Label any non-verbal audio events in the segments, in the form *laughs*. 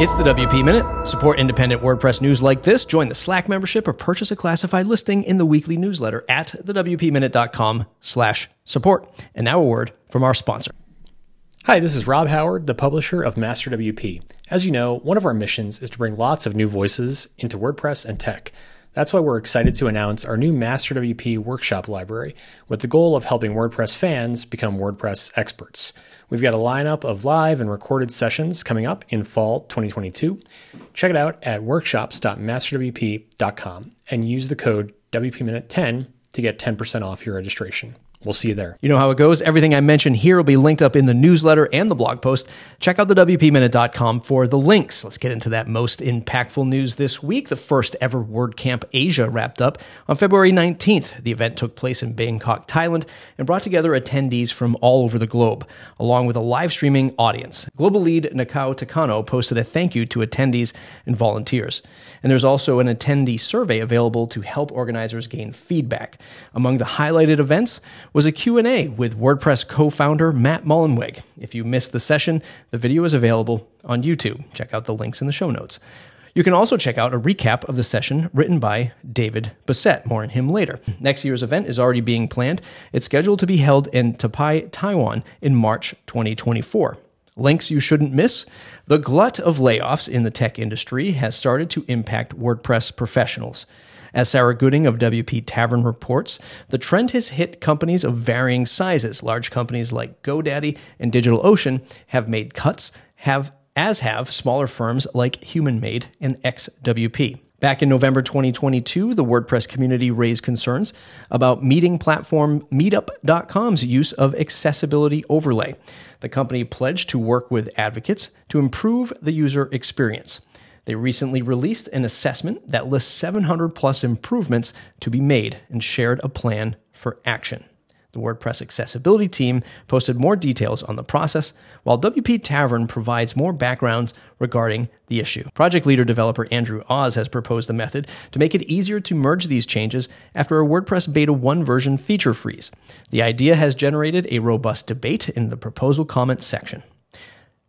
It's the WP Minute. Support independent WordPress news like this. Join the Slack membership or purchase a classified listing in the weekly newsletter at thewpminute.com slash support. And now a word from our sponsor. Hi, this is Rob Howard, the publisher of Master WP. As you know, one of our missions is to bring lots of new voices into WordPress and tech. That's why we're excited to announce our new Master WP workshop library with the goal of helping WordPress fans become WordPress experts. We've got a lineup of live and recorded sessions coming up in fall 2022. Check it out at workshops.masterwp.com and use the code WPMinute10 to get 10% off your registration. We'll see you there. You know how it goes. Everything I mentioned here will be linked up in the newsletter and the blog post. Check out the WPMinute.com for the links. Let's get into that most impactful news this week. The first ever WordCamp Asia wrapped up on February 19th. The event took place in Bangkok, Thailand, and brought together attendees from all over the globe, along with a live streaming audience. Global lead Naoko Takano posted a thank you to attendees and volunteers. And there's also an attendee survey available to help organizers gain feedback. Among the highlighted events, was a Q&A with WordPress co-founder Matt Mullenweg. If you missed the session, the video is available on YouTube. Check out the links in the show notes. You can also check out a recap of the session written by David Bisset. More on him later. Next year's event is already being planned. It's scheduled to be held in Taipei, Taiwan in March 2024. Links you shouldn't miss. The glut of layoffs in the tech industry has started to impact WordPress professionals. As Sarah Gooding of WP Tavern reports, the trend has hit companies of varying sizes. Large companies like GoDaddy and DigitalOcean have made cuts, have as have smaller firms like HumanMade and XWP. Back in November 2022, the WordPress community raised concerns about meeting platform Meetup.com's use of accessibility overlay. The company pledged to work with advocates to improve the user experience. They recently released an assessment that lists 700 plus improvements to be made and shared a plan for action. The WordPress accessibility team posted more details on the process, while WP Tavern provides more backgrounds regarding the issue. Project leader developer Andrew Ozz has proposed a method to make it easier to merge these changes after a WordPress Beta 1 version feature freeze. The idea has generated a robust debate in the proposal comments section.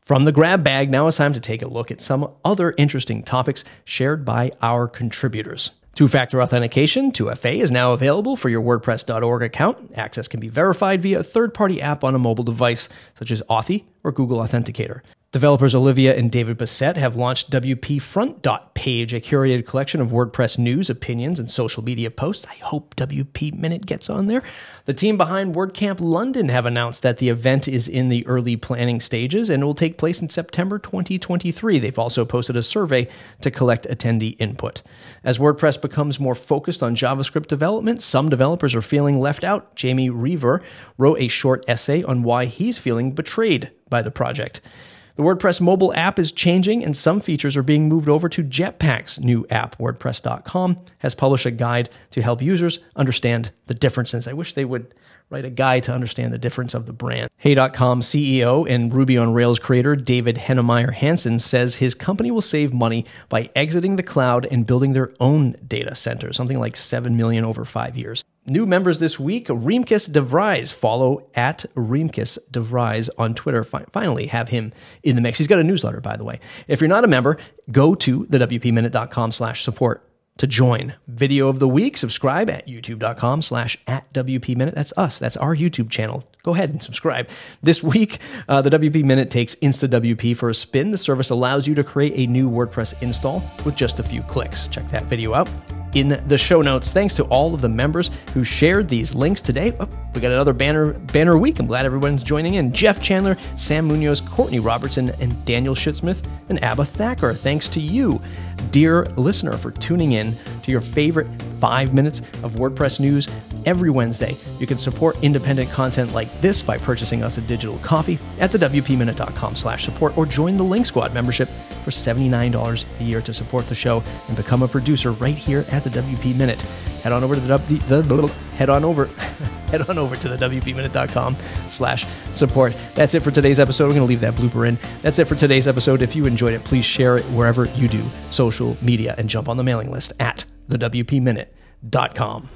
From the grab bag, now it's time to take a look at some other interesting topics shared by our contributors. Two factor authentication, 2FA, is now available for your WordPress.org account. Access can be verified via a third party app on a mobile device, such as Authy or Google Authenticator. Developers Olivia and David Bisset have launched WP Front Page, a curated collection of WordPress news, opinions, and social media posts. I hope WP Minute gets on there. The team behind WordCamp London have announced that the event is in the early planning stages and will take place in September 2023. They've also posted a survey to collect attendee input. As WordPress becomes more focused on JavaScript development, some developers are feeling left out. Jamie Reaver wrote a short essay on why he's feeling betrayed by the project. The WordPress mobile app is changing and some features are being moved over to Jetpack's new app. WordPress.com has published a guide to help users understand the differences. I wish they would write a guide to understand the difference of the brand. Hey.com CEO and Ruby on Rails creator David Heinemeier Hansson says his company will save money by exiting the cloud and building their own data center, something like 7 million over 5 years. New members this week, Remkus DeVries. Follow at Remkus de Vries on Twitter. Finally, have him in the mix. He's got a newsletter, by the way. If you're not a member, go to thewpminute.com slash support to join. Video of the week, subscribe at youtube.com slash at WP Minute. That's us. That's our YouTube channel. Go ahead and subscribe. This week, uh, the WP Minute takes InstaWP for a spin. The service allows you to create a new WordPress install with just a few clicks. Check that video out in the show notes. Thanks to all of the members who shared these links today. Oh, we got another banner banner week. I'm glad everyone's joining in. Jeff Chandler, Sam Munoz, Courtney Robertson, and Daniel Schutzsmith and Abha Thakor. Thanks to you, dear listener, for tuning in to your favorite five minutes of WordPress news every Wednesday. You can support independent content like this by purchasing us a digital coffee at the thewpminute.com slash support or join the Link Squad membership for $79 a year to support the show and become a producer right here at the WP Minute. Head on over to the, w, the head on over *laughs* head on over to the wpminute.com slash support. That's it for today's episode. We're going to leave that blooper in. That's it for today's episode. If you enjoyed it, please share it wherever you do social media and jump on the mailing list at thewpminute.com.